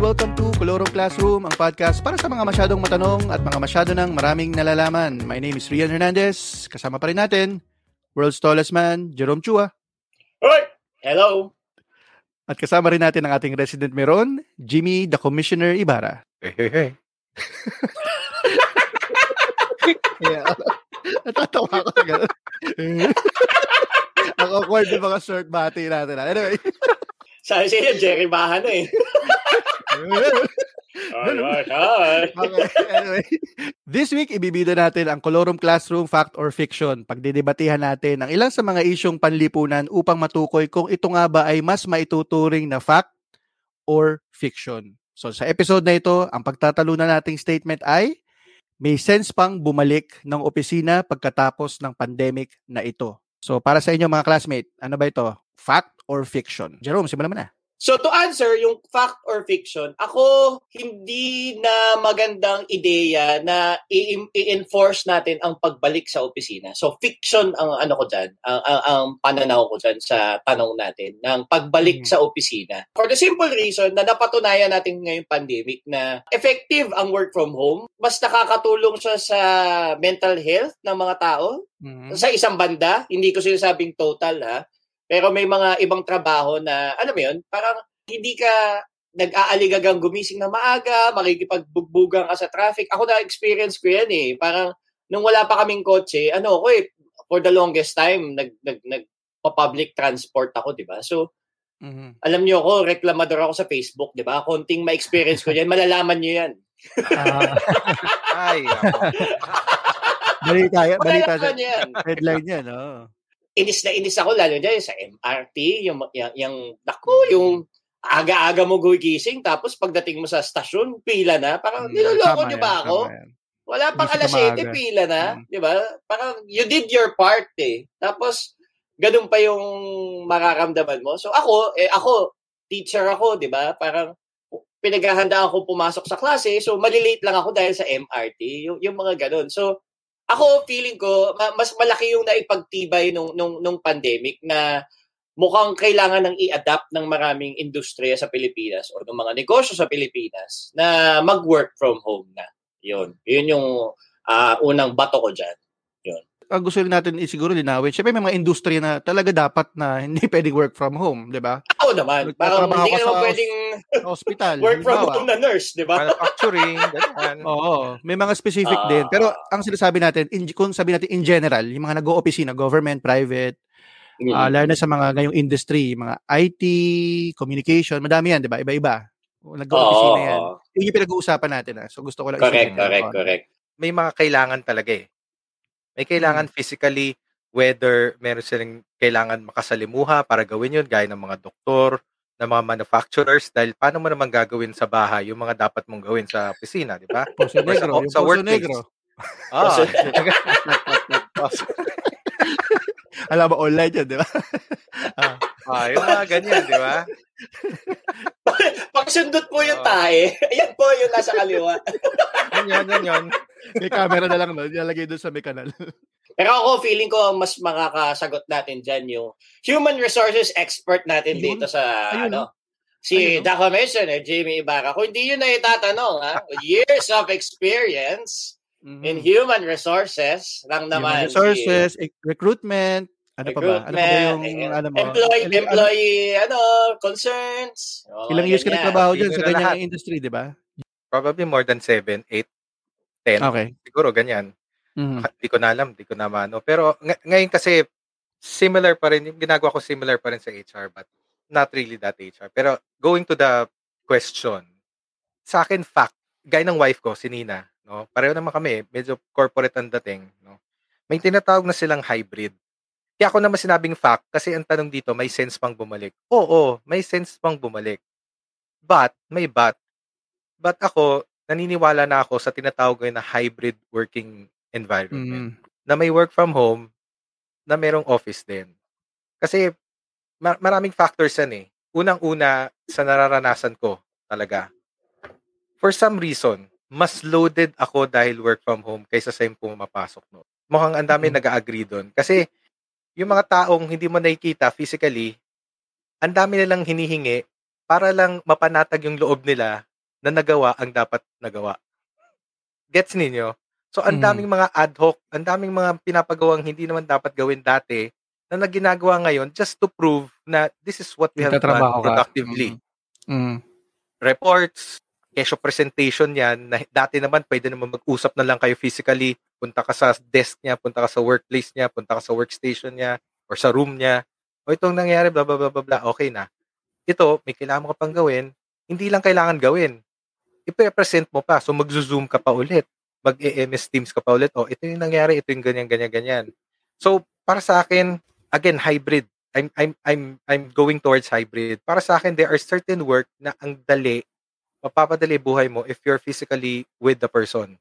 welcome to Colorong Classroom, ang podcast para sa mga masyadong matanong at mga masyado ng maraming nalalaman. My name is Rian Hernandez. Kasama pa rin natin, world's tallest man, Jerome Chua. Hoy! Hello! At kasama rin natin ang ating resident meron, Jimmy the Commissioner Ibarra. Hey, hey, hey. yeah. Natatawa ko ganun. ang awkward ng mga short bati natin. Anyway. Sabi siya, Jerry Bahan eh. Alright, hi. okay, anyway. This week, ibibida natin ang Colorum Classroom Fact or Fiction. Pagdidebatihan natin ang ilang sa mga isyong panlipunan upang matukoy kung ito nga ba ay mas maituturing na fact or fiction. So sa episode na ito, ang pagtatalunan nating statement ay may sense pang bumalik ng opisina pagkatapos ng pandemic na ito. So para sa inyo mga classmate, ano ba ito? Fact or fiction? Jerome, simulan mo na. So to answer yung fact or fiction, ako hindi na magandang ideya na i-enforce natin ang pagbalik sa opisina. So fiction ang ano ko diyan, ang, ang, ang pananaw ko diyan sa tanong natin ng pagbalik Mm. sa opisina. For the simple reason na napatunayan natin ngayong pandemic na effective ang work from home, mas nakakatulong siya sa mental health ng mga tao Mhm. sa isang banda, hindi ko sinasabing total ha, pero may mga ibang trabaho na, alam mo yun, parang hindi ka nag-aaligagang gumising na maaga, makikipagbugbugan ka sa traffic. Ako na-experience ko yan eh. Parang nung wala pa kaming kotse, ano ako eh, for the longest time, nag, nag, nag public transport ako, di ba? So, Mhm. alam niyo ako, reklamador ako sa Facebook, di ba? Konting ma-experience ko yan, malalaman niyo yan. Ah, Ay, balita, balita Malalaman yan. headline yan, oh. Inis na inis ako lalo dyan sa MRT, yung, yung, yung naku, yung aga-aga mo gugising, tapos pagdating mo sa stasyon, pila na. Parang, Mm, niloloko yan, ba ako? Wala pang alas ka 7, maaga. pila na. Mm. Di ba? Parang, you did your part eh. Tapos, ganun pa yung mararamdaman mo. So, ako, eh, ako, teacher ako, di ba? Parang, pinaghahandaan ko pumasok sa klase, so malilate lang ako dahil sa MRT, yung, yung mga ganun. So, ako, feeling ko, ma- mas malaki yung naipagtibay nung, nung, nung pandemic na mukhang kailangan ng i-adapt ng maraming industriya sa Pilipinas o ng mga negosyo sa Pilipinas na mag-work from home na. Yun. Yun yung ah, unang bato ko dyan. Ang gusto rin natin is siguro linawin, syempre may mga industriya na talaga dapat na hindi pwedeng work from home, di ba? Ako naman, parang hindi ka naman sa- pwedeng Hospital. work from home na nurse, di ba? Manufacturing, ganyan. Oo, may mga specific Ah. din. Pero ang sinasabi natin, in, kung sabi natin in general, yung mga nag-o-opisina, government, private, Mm. ah, lalo na sa mga ngayong industry, mga IT, communication, madami yan, di ba? Iba-iba. Nag-o-opisina Oo, yan. oo. Yun yung pinag-uusapan natin. Ah. So gusto ko lang Correct, correct, Oo. correct. May mga kailangan talaga eh. May kailangan physically, whether meron silang kailangan makasalimuha para gawin yun, gaya ng mga doktor, ng mga manufacturers, dahil paano mo naman gagawin sa bahay yung mga dapat mong gawin sa opisina, di ba? Poso sa- Negro, yung sa Poso workplace. Negro. Ah, Poso- Alam mo, online yan, di ba? ah, ah, yung mga ganyan, di ba? Pagsundot po yung Oo. tae, ayan po yung nasa kaliwa. Yun yun, yun yun. May camera na lang, no? Nilalagay doon sa may kanal. Pero ako, feeling ko, mas makakasagot natin dyan yung human resources expert natin Ayun. dito sa, Ayun, ano, si Ayun. The Commissioner, Jamie Ibarra. Kung hindi yun na itatanong, ha, years of experience Mhm. in human resources lang Human naman. resources, e- recruitment, ano pa ba? Ano pa ba yung, Recruitment, ano mo? employee, Ilang- employee, ano, concerns. ano, Oh, ilang years ka nagtrabaho dyan sa ganyang lahat. industry, di ba? Probably more than 7, 8, 10. Okay. Siguro ganyan. Mhm. Di ko na alam, di ko na maano. Pero ng- ngayon kasi, similar pa rin, ginagawa ko similar pa rin sa HR, but not really that HR. Pero going to the question, sa akin, fact, gaya ng wife ko, si Nina, no? pareho naman kami, medyo corporate ang dating. No? May tinatawag na silang hybrid. Kaya ako naman sinabing fact, kasi ang tanong dito, may sense pang bumalik. Oo, may sense pang bumalik. But, may but. But ako, naniniwala na ako sa tinatawag ngayon na hybrid working environment Mhm. na may work from home na merong office din. Kasi ma- maraming factors yan eh. Unang-una sa nararanasan ko talaga. For some reason, mas loaded ako dahil work from home kaysa sa yung pumapasok no. Mukhang ang dami Mhm. nag-agree doon. Kasi yung mga taong hindi mo nakikita physically, ang dami nilang hinihingi para lang mapanatag yung loob nila na nagawa ang dapat nagawa. Gets ninyo? So, ang Mm. daming mga ad hoc, ang daming mga pinapagawang hindi naman dapat gawin dati na naginagawa ngayon just to prove na this is what we have done Nagtatrabaho ka. productively. Mm. Reports, kesyo presentation yan, na dati naman pwede naman mag-usap na lang kayo physically, punta ka sa desk niya, punta ka sa workplace niya, punta ka sa workstation niya, or sa room niya. O itong nangyari, bla bla bla bla bla, okay na. Ito, may kailangan mo ka pang gawin, hindi lang kailangan gawin. I-present mo pa, so mag-zoom ka pa ulit mag-MS Teams ka pa ulit, oh, ito yung nangyari, ito yung ganyan, ganyan, ganyan. So, para sa akin, again, hybrid. I'm, I'm, I'm, I'm going towards hybrid. Para sa akin, there are certain work na ang dali, mapapadali buhay mo if you're physically with the person.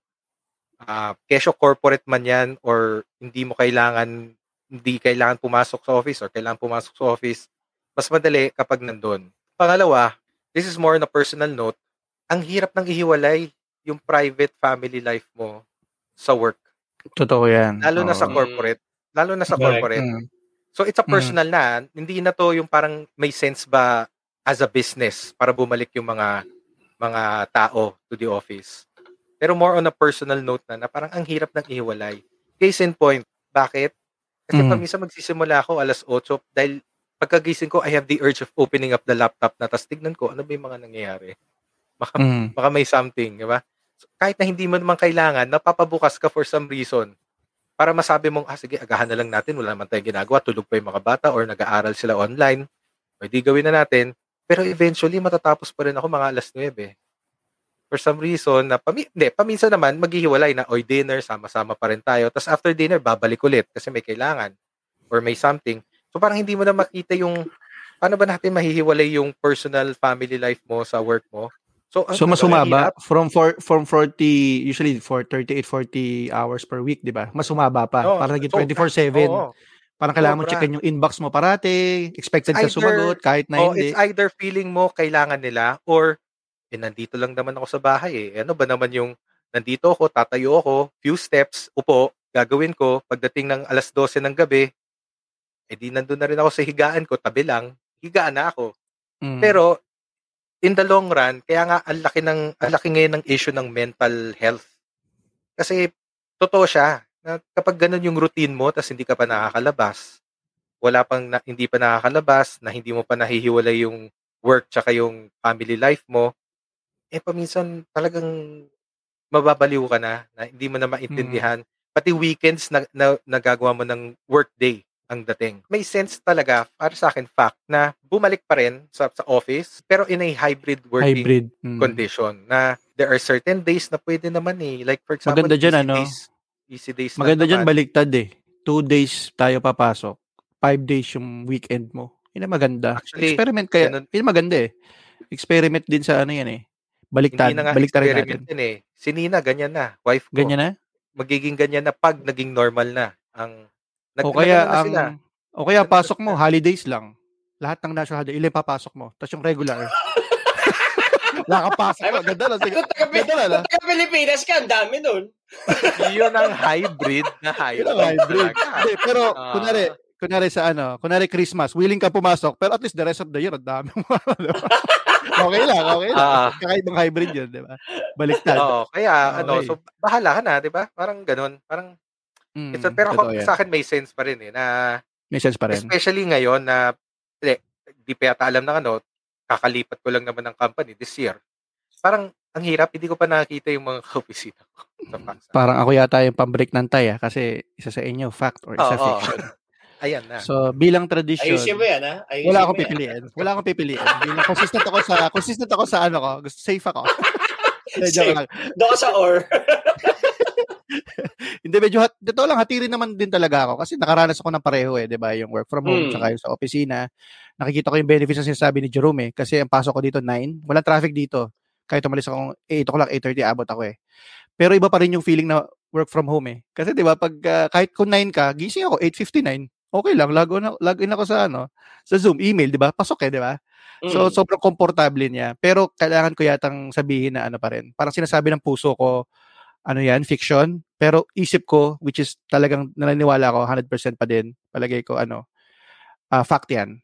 Uh, kesyo corporate man yan or hindi mo kailangan, hindi kailangan pumasok sa office or kailangan pumasok sa office, mas madali kapag nandun. Pangalawa, this is more on a personal note, ang hirap ng ihiwalay yung private family life mo sa work. Totoo yan. Lalo na sa corporate. Lalo na sa Correct. corporate. Mm. So it's a personal na. Hindi na to yung parang may sense ba as a business para bumalik yung mga mga tao to the office. Pero more on a personal note na, na parang ang hirap ng ihiwalay. Case in point, bakit? Kasi Mm. pag minsan magsisimula ako alas 8 dahil pagkagising ko, I have the urge of opening up the laptop na tapos tignan ko ano ba yung mga nangyayari. Baka Mm. baka may something, di ba? So, kahit na hindi mo naman kailangan, napapabukas ka for some reason para masabi mong, ah, sige, agahan na lang natin, wala naman tayong ginagawa, tulog pa yung mga bata or nag-aaral sila online, di gawin na natin. Pero eventually, matatapos pa rin ako mga alas 9. For some reason, na pami hindi, paminsan naman, maghihiwalay na, oy, dinner, sama-sama pa rin tayo. Tapos after dinner, babalik ulit kasi may kailangan or may something. So parang hindi mo na makita yung, paano ba natin mahihiwalay yung personal family life mo sa work mo? So, So mas humaba from for, from 40 usually for 38 40 hours per week, 'di ba? Mas humaba pa. Oo, para naging so, 24/7. Oo. Parang kailangan mo sobra. checkin yung inbox mo parati, expected ka Either- sumagot kahit na Oh, hindi. it's either feeling mo kailangan nila or eh, nandito lang naman ako sa bahay eh. Ano ba naman yung nandito ako, tatayo ako, few steps, upo, gagawin ko, pagdating ng alas 12 ng gabi, eh di nandun na rin ako sa higaan ko, tabi lang, higaan na ako. Mm. Pero in the long run, kaya nga ang laki ng ang laki ngayon ng issue ng mental health. Kasi totoo siya na kapag ganun yung routine mo tapos hindi ka pa nakakalabas, wala pang na, hindi pa nakakalabas, na hindi mo pa nahihiwalay yung work tsaka yung family life mo, eh paminsan talagang mababaliw ka na, na hindi mo na maintindihan. Pati weekends na, na nagagawa mo ng work day ang dating. May sense talaga, para sa akin, fact, na bumalik pa rin sa, sa office, pero in a hybrid working hybrid. Mm. condition na there are certain days na pwede naman eh. Like for example, Maganda dyan, easy ano? days. Easy days Maganda diyan naman. baliktad eh. Two days tayo papasok. Five days yung weekend mo. Yun ang maganda. Actually, Experiment kaya. ganun- Yun maganda eh. Experiment din sa ano yan eh. Baliktad. Hindi na nga Baliktad experiment natin. yun eh. Si Nina, ganyan na. Wife ko. Ganyan na? Magiging ganyan na pag naging normal na. Ang, nag, O kaya ang sila. o kaya pasok mo holidays lang. Lahat ng national holiday, ilan papasok mo. Tapos yung regular. Wala ka. Ganda na. Sige. Ganda na. kung taga Pilipinas ka, ang dami nun. Yun ang hybrid na Yun hybrid. ang hybrid. Hindi, pero Ah. kunwari, kunwari sa ano, kunwari Christmas, willing ka pumasok, pero at least the rest of the year, ang dami mo. ano, okay lang, okay lang. Ah. Kakaibang hybrid yun, di ba? Baliktad. Oo, kaya ano, Okay. so bahala ka na, 'di ba? Parang ganun. Parang Mm, it's, pero ako, totoo sa akin may sense pa rin eh na May sense pa rin. Especially ngayon na hindi, di pa yata alam ng ano, kakalipat ko lang naman ng company this year. Parang ang hirap, hindi ko pa nakakita yung mga kaopisina ko Paksa. Parang ako yata yung pambreak ng tie, ah, kasi isa sa inyo, fact or isa oo. fiction. Ayan na. So, bilang tradition, Ayusin mo yan, ha? Ayusin wala akong yan. pipiliin. Wala akong pipiliin. Bilang consistent ako sa, consistent ako sa ano ko. Gusto, safe ako. Safe. Doon sa or. Hindi, medyo, hat, dito lang, hatirin naman din talaga ako. Kasi nakaranas ako ng pareho eh, di ba? Yung work from home, Hmm. tsaka yung sa opisina. Nakikita ko yung benefits na sinasabi ni Jerome eh. Kasi ang pasok ko dito, 9. Walang traffic dito. Kahit umalis ako, 8 o'clock, 8.30, abot ako eh. Pero iba pa rin yung feeling na work from home eh. Kasi di ba, pag ah, kahit kung 9 ka, gising ako, 8.59. Okay lang, log in, log in ako sa ano, sa Zoom, email, di ba? Pasok eh, di ba? So, Mm. sobrang komportable niya. Pero kailangan ko yatang sabihin na ano pa rin. Parang sinasabi ng puso ko, ano yan, fiction. Pero isip ko, which is talagang naniniwala ko, 100% pa din, palagay ko, ano, ah, fact yan.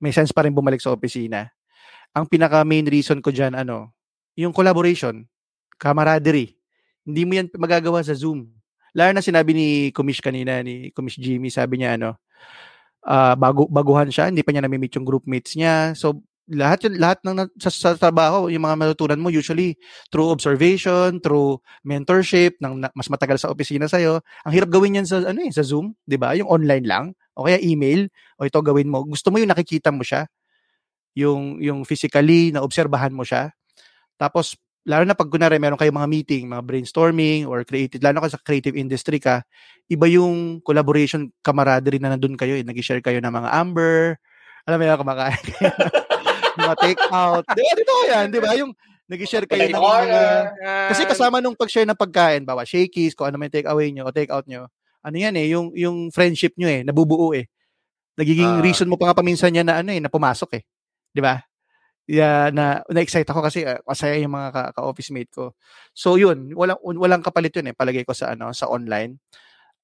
May sense pa rin bumalik sa opisina. Ang pinaka main reason ko dyan, ano, yung collaboration, camaraderie. Hindi mo yan magagawa sa Zoom. Lalo na sinabi ni Kumish kanina, ni Kumish Jimmy, sabi niya ano, uh, bago, baguhan siya, hindi pa niya nami-meet yung groupmates niya. So, lahat yun, lahat ng sa, sa trabaho, yung mga matutunan mo usually through observation, through mentorship ng mas matagal sa opisina sa iyo. Ang hirap gawin yan sa ano eh, sa Zoom, 'di ba? Yung online lang o kaya email o ito gawin mo. Gusto mo yung nakikita mo siya. Yung yung physically na obserbahan mo siya. Tapos lalo na pag kunwari meron kayong mga meeting, mga brainstorming or creative, lalo ka sa creative industry ka, iba yung collaboration camaraderie na nandun kayo, eh, nag-share kayo ng mga amber, alam mo yung kumakain mga take out. Di ba, dito yan, di ba? Yung nag-share kayo ng mga... Kasi kasama nung pag-share ng pagkain, bawa shakies, kung ano may take away nyo o take out nyo, ano yan eh, yung, yung friendship nyo eh, nabubuo eh. Nagiging uh, reason mo pa nga paminsan yan na ano eh, na pumasok eh. Di ba? yeah, na na-excite ako kasi uh, masaya yung mga ka- ka-office mate ko. So yun, walang walang kapalit yun eh palagay ko sa ano sa online.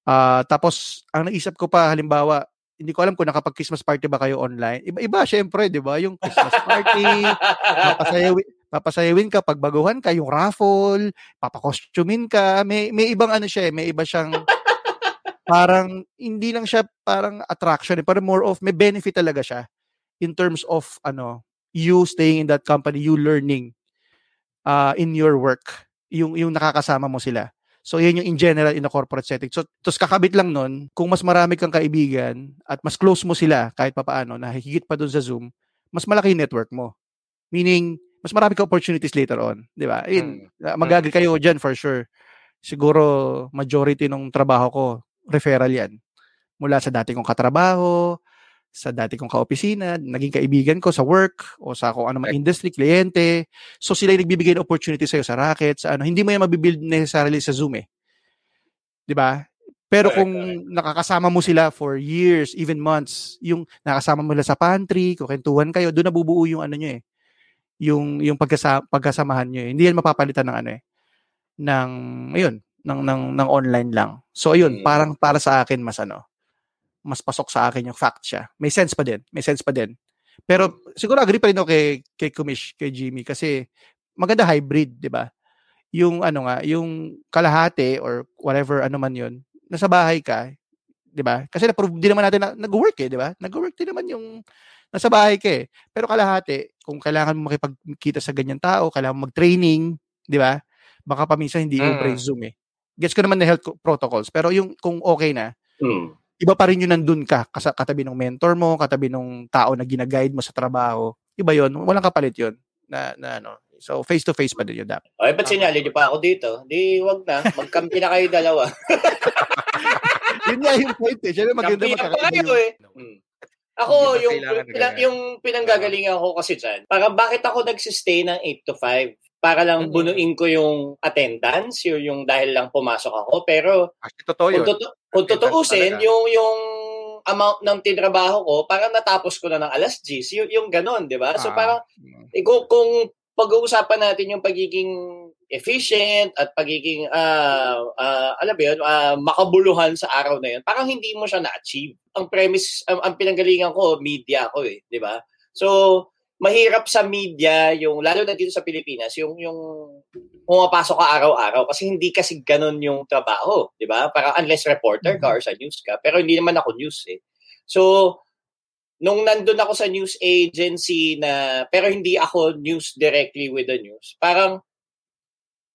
Uh, tapos ang naisip ko pa halimbawa, hindi ko alam kung nakapag-Christmas party ba kayo online. Iba-iba syempre, 'di ba? Yung Christmas party, papasayawin, papasayawin ka pag baguhan ka, yung raffle, papakostumin ka, may may ibang ano siya, eh, may iba siyang parang hindi lang siya parang attraction, eh, parang more of may benefit talaga siya in terms of ano you staying in that company, you learning uh, in your work, yung, yung nakakasama mo sila. So, yan yung in general in a corporate setting. So, tos kakabit lang nun, kung mas marami kang kaibigan at mas close mo sila kahit papaano, na higit pa doon sa Zoom, mas malaki yung network mo. Meaning, mas marami ka opportunities later on. Di ba? In, hmm. magagri kayo dyan for sure. Siguro, majority ng trabaho ko, referral yan. Mula sa dati kong katrabaho, sa dati kong kaopisina, naging kaibigan ko sa work o sa kung ano man industry, kliyente. So sila yung nagbibigay ng opportunity sa'yo sa racket, sa ano. Hindi mo yan mabibuild necessarily sa Zoom eh. 'Di ba? Pero kung nakakasama mo sila for years, even months, yung nakasama mo sila sa pantry, kukentuhan kayo, doon nabubuo yung ano nyo eh. Yung yung pagkasa, pagkasamahan nyo eh. Hindi yan mapapalitan ng ano eh. Ng ayun, ng ng ng online lang. So ayun, mm. parang para sa akin mas ano, mas pasok sa akin yung fact siya. May sense pa din. May sense pa din. Pero siguro agree pa rin ako kay, kay Kumish, kay Jimmy, kasi maganda hybrid, di ba? Yung ano nga, yung kalahati or whatever ano man yun, nasa bahay ka, di ba? Kasi na-prove din naman natin na nag-work eh, di ba? Nag-work din naman yung nasa bahay ka eh. Pero kalahati, kung kailangan mo makipagkita sa ganyan tao, kailangan mo mag-training, di ba? Baka paminsan hindi mm. yung Zoom eh. Gets ko naman na health protocols, pero yung kung okay na, mm iba pa rin yung nandun ka, katabi ng mentor mo, katabi ng tao na ginaguide mo sa trabaho. Iba yon walang kapalit yon na, na ano. So, face-to-face pa din yun dapat. Okay, ba't sinyali niyo pa ako dito? Di, wag na. Magkampi na kayo dalawa. yun nga yung point eh. Siyempre maganda magkakaiba kayo eh. Hmm. Ako, yung, pinang, yung pinanggagalingan ko kasi dyan, parang bakit ako nagsistay ng 8 to 5? Para lang mm-hmm. bunuin ko yung attendance, yung, yung dahil lang pumasok ako. Pero Actually, totoo yun. kung, tutuusin, yung, yung amount ng tinrabaho ko, parang natapos ko na ng alas 10, yung, yung ganon, di ba? So ah. parang, eh, kung, kung pag-uusapan natin yung pagiging efficient at pagiging, uh, uh, alam mo yun, uh, makabuluhan sa araw na yun, parang hindi mo siya na-achieve. Ang premise, ang, ang pinanggalingan ko, media ko eh, di ba? So, mahirap sa media yung lalo na dito sa Pilipinas yung yung pumapasok ka araw-araw kasi hindi kasi ganun yung trabaho, 'di ba? Para unless reporter ka or sa news ka, pero hindi naman ako news eh. So nung nandun ako sa news agency na pero hindi ako news directly with the news. Parang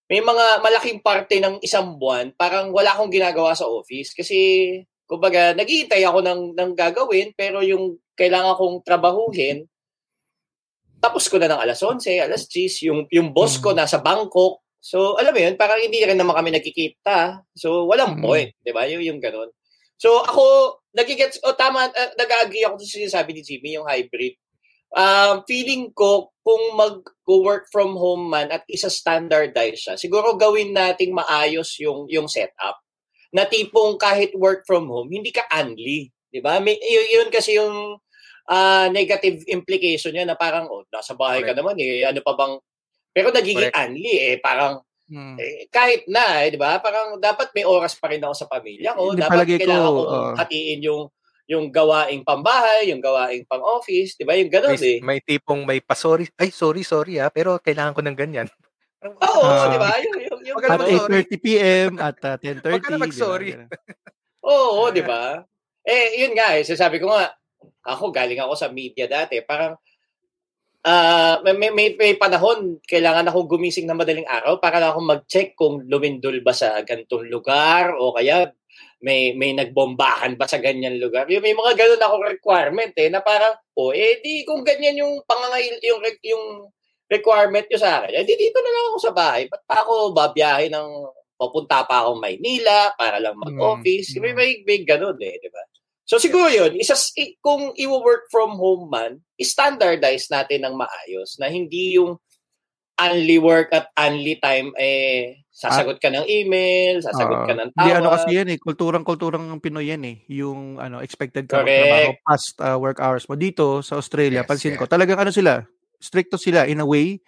may mga malaking parte ng isang buwan, parang wala akong ginagawa sa office kasi kumbaga naghihintay ako ng ng gagawin pero yung kailangan kong trabahuhin tapos ko na ng alas 11, alas 10, yung, yung boss ko mm. nasa Bangkok. So, alam mo yun, parang hindi rin naman kami nagkikita. So, walang mm. point, di ba? Yung, yung ganun. So, ako, nagigets, o oh, tama, uh, nag-agree ako sa sinasabi ni Jimmy, yung hybrid. Um, feeling ko, kung mag-work from home man at isa standardize siya, siguro gawin nating maayos yung, yung setup. Na tipong kahit work from home, hindi ka unli. Di ba? May, yun, yun kasi yung uh, negative implication niya na parang, oh, nasa bahay Correct. ka naman eh, ano pa bang, pero nagiging Correct. unli eh, parang, hmm. eh, kahit na, eh, di ba? Parang dapat may oras pa rin ako sa pamilya ko. Hindi dapat kailangan ko, ko uh, hatiin yung yung gawaing pambahay, yung gawaing pang-office, di ba? Yung gano'n may, eh. May tipong may pa-sorry, ay sorry, sorry ah, pero kailangan ko ng ganyan. Oo, Ah. di ba? Yung, yung, yung, ka At na ano, mag-sorry. 8.30 p.m. at uh, 10.30. Wag ka na di ba? mag-sorry. Ganun. Oo, di ba? Eh, yun nga eh. Sasabi ko nga, ako galing ako sa media dati. Parang, ah may, may, may, panahon, kailangan ako gumising na madaling araw para lang ako mag-check kung lumindol ba sa gantong lugar o kaya may may nagbombahan ba sa ganyan lugar. Yung may mga ganun ako requirement eh na parang oh eh di kung ganyan yung pangangail yung yung requirement nyo sa akin. Eh di dito na lang ako sa bahay. Ba't pa ako babiyahe ng papunta pa ako Maynila para lang mag-office. Mm, May, mm. may, may ganun eh, di ba? So siguro yun, isa, kung i-work from home man, standardize natin ng maayos na hindi yung only work at only time eh sasagot ka ng email, sasagot Oo. ka ng Hindi tawag. ano kasi yan eh, kulturang-kulturang Pinoy yan eh. Yung ano, expected ka Correct. magtrabaho past uh, work hours mo. Dito sa Australia, Yes, pansin yes. ko, talagang ano sila, stricto sila in a way.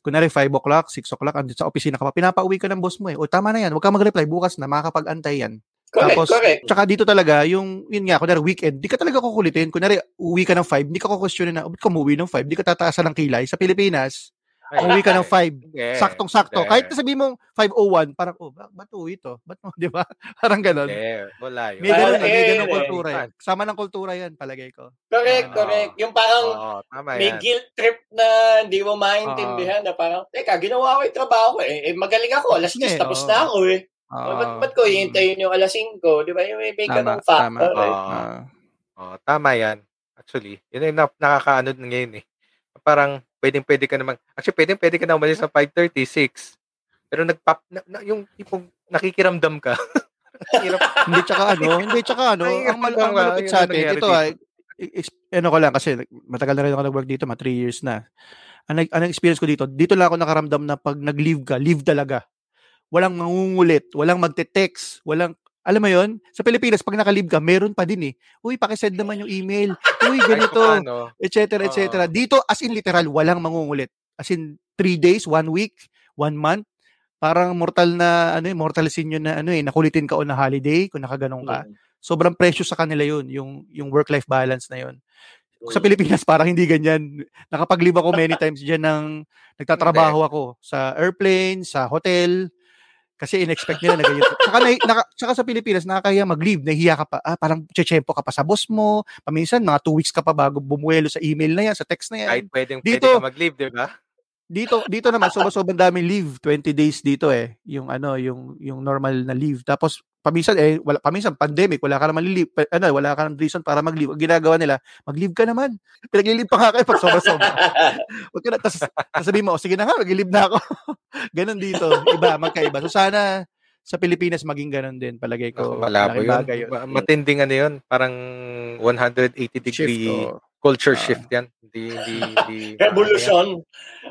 Kunwari 5 o'clock, 6 o'clock, andito sa opisina ka pa, pinapauwi ka ng boss mo eh. O tama na yan, huwag ka mag-reply, bukas na, makakapag-antay yan. Correct, Tapos, correct. tsaka dito talaga, yung, yun nga, kunwari weekend, di ka talaga kukulitin. Kunwari, uwi ka ng 5, di ka kukwestiyonin na, ba't ka umuwi ng 5? Di ka tataasan ng kilay. Sa Pilipinas, Ay, umuwi ka ng 5, hindi, saktong-sakto. hindi. Kahit na sabihin mong 5.01, parang, oh, ba- ba't uwi to? Ba't mo, di ba? Parang ganon. Hindi, wala yun. May ganun, Parang, may eh, ganun eh. kultura yan. Kasama ng kultura yan, palagay ko. Correct, Ah. correct. Yung parang Oo, tama may yan. guilt trip na hindi mo maintindihan na parang, teka, ginawa ko yung trabaho ko eh. eh magaling ako, alas 10 Hindi, tapos oo. na ako eh. Ah, ba't, ba't ko hihintayin yung alas 5? Di ba? Yung may, may Tama, ganong factor tama. eh. Oo. Ah, Oh, tama yan. Actually, yun yung na- nakakaano ngayon eh. Parang pwedeng pwede ka naman, actually pwedeng pwede ka na umalis sa 5.36. Pero nagpap, na, na- yung tipong nakikiramdam ka. Hindi tsaka ano, hindi tsaka ano, Ay, ang, mal- ang Yun sa atin, ito dito. ay, ex- ano ko lang kasi matagal na rin ako nag-work dito, mga 3 years na. Ang, ang experience ko dito, dito lang ako nakaramdam na pag nag-leave ka, leave talaga. Walang mangungulit, walang magte-text, walang, alam mo yon Sa Pilipinas, pag naka-leave ka, meron pa din eh. Uy, pakisend naman yung email. Uy, ganito. et cetera, et cetera. Dito, as in literal, walang mangungulit. As in, three days, one week, one month, parang mortal na, ano eh, mortal sin yun na, ano eh, nakulitin ka on na holiday, kung nakaganong ka. Mm. Sobrang precious sa kanila yun, yung, yung work-life balance na yun. Sa Pilipinas, parang hindi ganyan. Nakapag-leave ako many times dyan ng, nagtatrabaho ako sa airplane, sa hotel, kasi in-expect nila na ganyan. Saka, na, naka, saka sa Pilipinas, nakakaya mag-leave, nahihiya ka pa, ah, parang chechempo ka pa sa boss mo, paminsan, mga two weeks ka pa bago bumuelo sa email na yan, sa text na yan. Kahit pwedeng Dito- pwede ka mag-leave, di ba? Dito dito naman sobrang sobrang daming leave, 20 days dito eh, yung ano, yung yung normal na leave. Tapos paminsan eh wala paminsan pandemic, wala ka naman pa- ano, wala ka nang reason para mag-leave. Ang ginagawa nila, mag-leave ka naman. Pinag-leave pa nga kayo pag sobra-sobra. Wag ka na, tas, sabihin mo, "O, sige na nga, mag-leave na ako. Ganon dito, iba, magkaiba. So sana sa Pilipinas maging ganon din, palagay ko. Ako, malabo Malaking yun. bagay yun. Ma- Matinding ano yun. Parang 180 Shift, degree oh. culture Ah. shift yan. Hindi, hindi, hindi. revolution.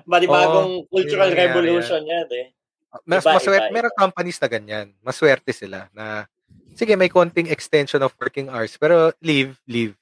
Manibagong cultural yun nangyari revolution yan eh. Mas, Iba, maswerte, iba, meron companies na ganyan. Maswerte sila na, sige, may konting extension of working hours, pero leave, leave.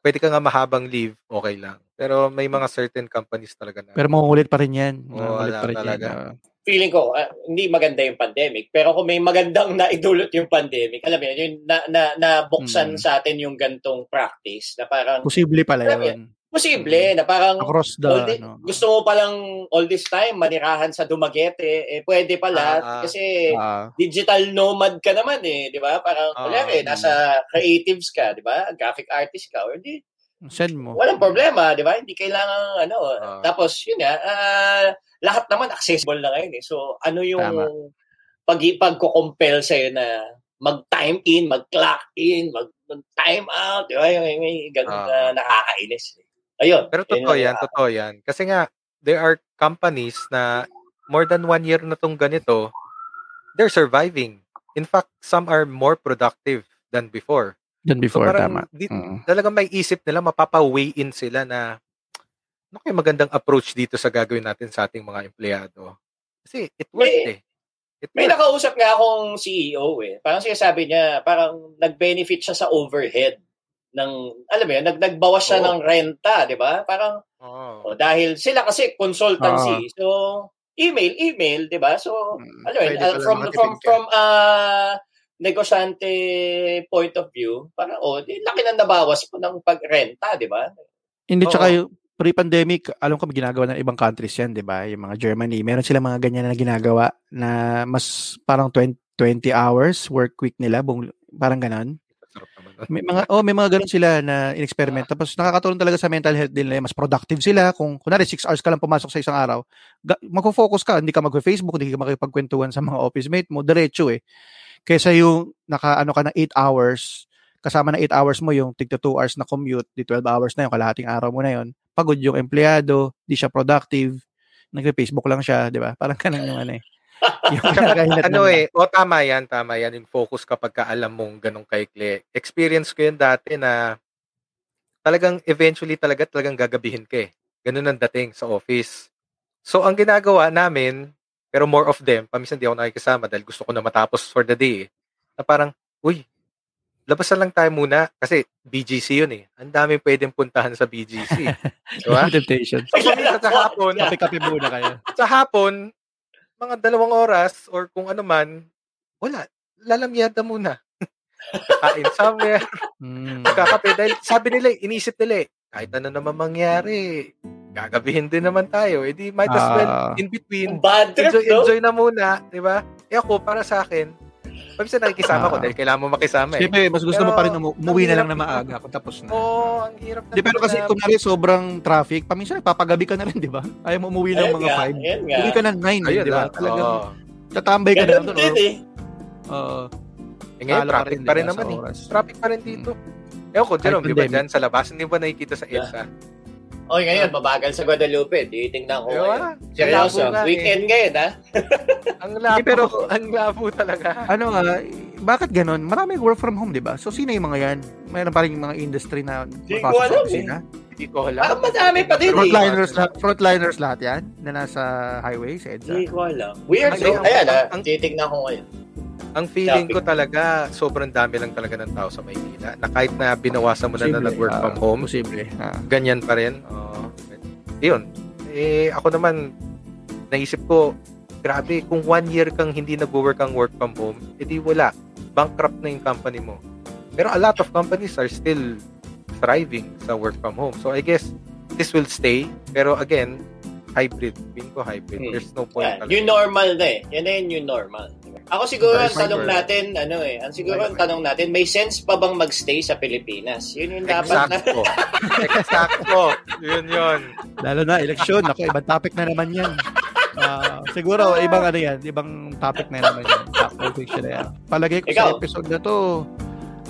Pwede ka nga mahabang leave, okay lang. Pero may mga certain companies talaga na. Pero mangungulit pa rin yan. Wala pa rin talaga. yan. ah. Feeling ko, ah, hindi maganda yung pandemic. Pero kung may magandang naidulot yung pandemic, alam mo yun, yung na, na, nabuksan Mm. sa atin yung gantong practice na parang Posible pala yun. Posible na parang Across the, all thi- ano. gusto mo palang all this time manirahan sa Dumaguete, eh pwede pala Ah, ah. kasi Ah, digital nomad ka naman eh, di ba? Parang, Ah, wala eh, mm. nasa creatives ka, di ba? Graphic artist ka, or di, send mo. walang problema, di ba? Hindi kailangan, ano, Ah. tapos, yun nga, ah, lahat naman accessible na ngayon eh. So, ano yung Tama. pag pagko-compel sa'yo na mag-time in, mag-clock in, mag- mag-time out, di ba? Yung may, may ganun Ah. na nakakainis. Ayun. Pero totoo yan, totoo yan. Kasi nga, there are companies na more than one year na tong ganito, they're surviving. In fact, some are more productive than before. Than before, parang tama. di- Mm. Talagang may isip nila, mapapa-weigh in sila na ano kaya magandang approach dito sa gagawin natin sa ating mga empleyado. Kasi it worked May- eh. It May worked. nakausap nga akong CEO eh. Parang sinasabi niya, parang nag-benefit siya sa overhead ng, alam mo yun, nag nagbawas siya Oo. ng renta, di ba? Parang, Oo. oh, dahil sila kasi consultancy. Ah. So, email, email, di ba? So, Mm. alam mo yun, uh, from, from, ka. from, uh, negosyante point of view, parang, oh, di, laki na nabawas po ng pagrenta, di ba? Hindi, Oo. tsaka yung, pre-pandemic, alam ko ginagawa ng ibang countries yan, di ba? Yung mga Germany, meron sila mga ganyan na ginagawa na mas parang 20, 20 hours work week nila, bung, parang ganon. May mga oh, may mga ganun sila na in-experiment. Tapos nakakatulong talaga sa mental health din nila. Mas productive sila kung kunwari 6 hours ka lang pumasok sa isang araw. Magfo-focus ka, hindi ka mag-Facebook, hindi ka makipagkwentuhan sa mga office mate mo, diretso eh. Kaysa yung naka ano ka na 8 hours, kasama na 8 hours mo yung tigta 2 hours na commute, di 12 hours na yung kalahating araw mo na yon. Pagod yung empleyado, di siya productive, nagfe-Facebook lang siya, di ba? Parang kanang yung ano eh. Ano eh, o tama yan, tama yan. Yung focus kapag ka alam mong ganong kaikli. Experience ko yun dati na talagang eventually talaga talagang gagabihin ka eh. Ganun ang dating sa office. So, ang ginagawa namin, pero more of them, paminsan di ako nakikisama dahil gusto ko na matapos for the day eh, na parang, uy, labasan lang tayo muna kasi BGC yun eh. Ang dami pwedeng puntahan sa BGC. diba? temptation. So, sa hapon, Kape-kape muna kayo. sa hapon, mga dalawang oras or kung ano man, wala. Lalamyada muna. Kakain somewhere, Mm. magkakape. Dahil sabi nila, inisip nila eh, kahit ano naman mangyari, gagabihin din naman tayo. Eh di, might as well, Ah. in between, Bad trip, enjoy, no? enjoy na muna, di ba? Eh ako, para sa akin, Pabisa nakikisama ko Ah. dahil kailangan mo makisama eh. Siyempre, mas gusto mo Pero, pa rin umu- umuwi na lang na maaga kung tapos na. Oo, ang hirap na. Di, pero kasi na- kung nari sobrang traffic, paminsan nagpapagabi ka na rin, di ba? Ayaw mo umuwi ng mga nga, 5. ayun nga. Umuwi ka ng 9, Ayun di ba? Talagang Oo. tatambay ka na lang Ganun doon. din eh. Oo. Eh ngayon, traffic pa rin naman eh. Traffic pa rin dito. Ewan ko, Jerome, di ba dyan sa labas, hindi ba nakikita sa EDSA? Oy, ngayon, mabagal sa Guadalupe. Titingnan ko Di ngayon. ba? Seryoso, nga eh. weekend ngayon, ha? Ang labo, Eh, pero- ang labo talaga. Ano nga, bakit ganon? Maraming work from home, di ba? So, sino yung mga yan? Mayroon pa rin yung mga industry na Di ko mapasok sa alam eh. opisina. Hindi ko alam. Parang madami pa din eh. Frontliners, lahat, frontliners lahat yan na nasa highway sa EDSA. Hindi ko alam. Weird, ang- Ayan, ha? ang- Titignan ko ngayon. Ang feeling ko talaga, sobrang dami lang talaga ng tao sa Maynila. Na kahit na binawasan mo na na Posible, nag-work ah, from home, Posible. Ah. ganyan pa rin. Oo. yun. Eh, ako naman, naisip ko, grabe, kung one year kang hindi nag-work ang work from home, edi wala. Bankrupt na yung company mo. Pero a lot of companies are still thriving sa work from home. So I guess, this will stay. Pero again, hybrid. Pin ko hybrid. Hmm. There's no point. Yan, talaga. new normal na eh. Yan na yung new normal. Ako siguro ang Fiber. tanong natin, ano eh, ang siguro ang tanong natin, may sense pa bang magstay sa Pilipinas? Yun yung dapat na. Exacto. Exacto. Yun yun. Lalo na, eleksyon. Ako, ibang topic na naman yan. Ah, siguro, ibang ano yan, ibang topic na naman yan. Factual fiction na yan. Palagay ko sa Ikaw. episode na to,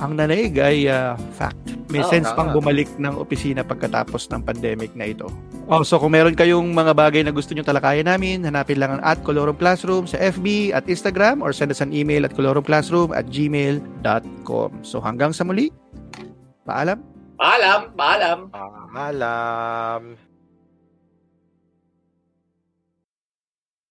ang nanaig ay ah, fact. May Oh, sense tama. pang bumalik ng opisina pagkatapos ng pandemic na ito. Oh, so kung meron kayong mga bagay na gusto nyo talakayan namin, hanapin lang ang at Colorum Classroom sa FB at Instagram or send us an email at colorumclassroom at gmail.com. So hanggang sa muli, paalam. Paalam, paalam. Paalam.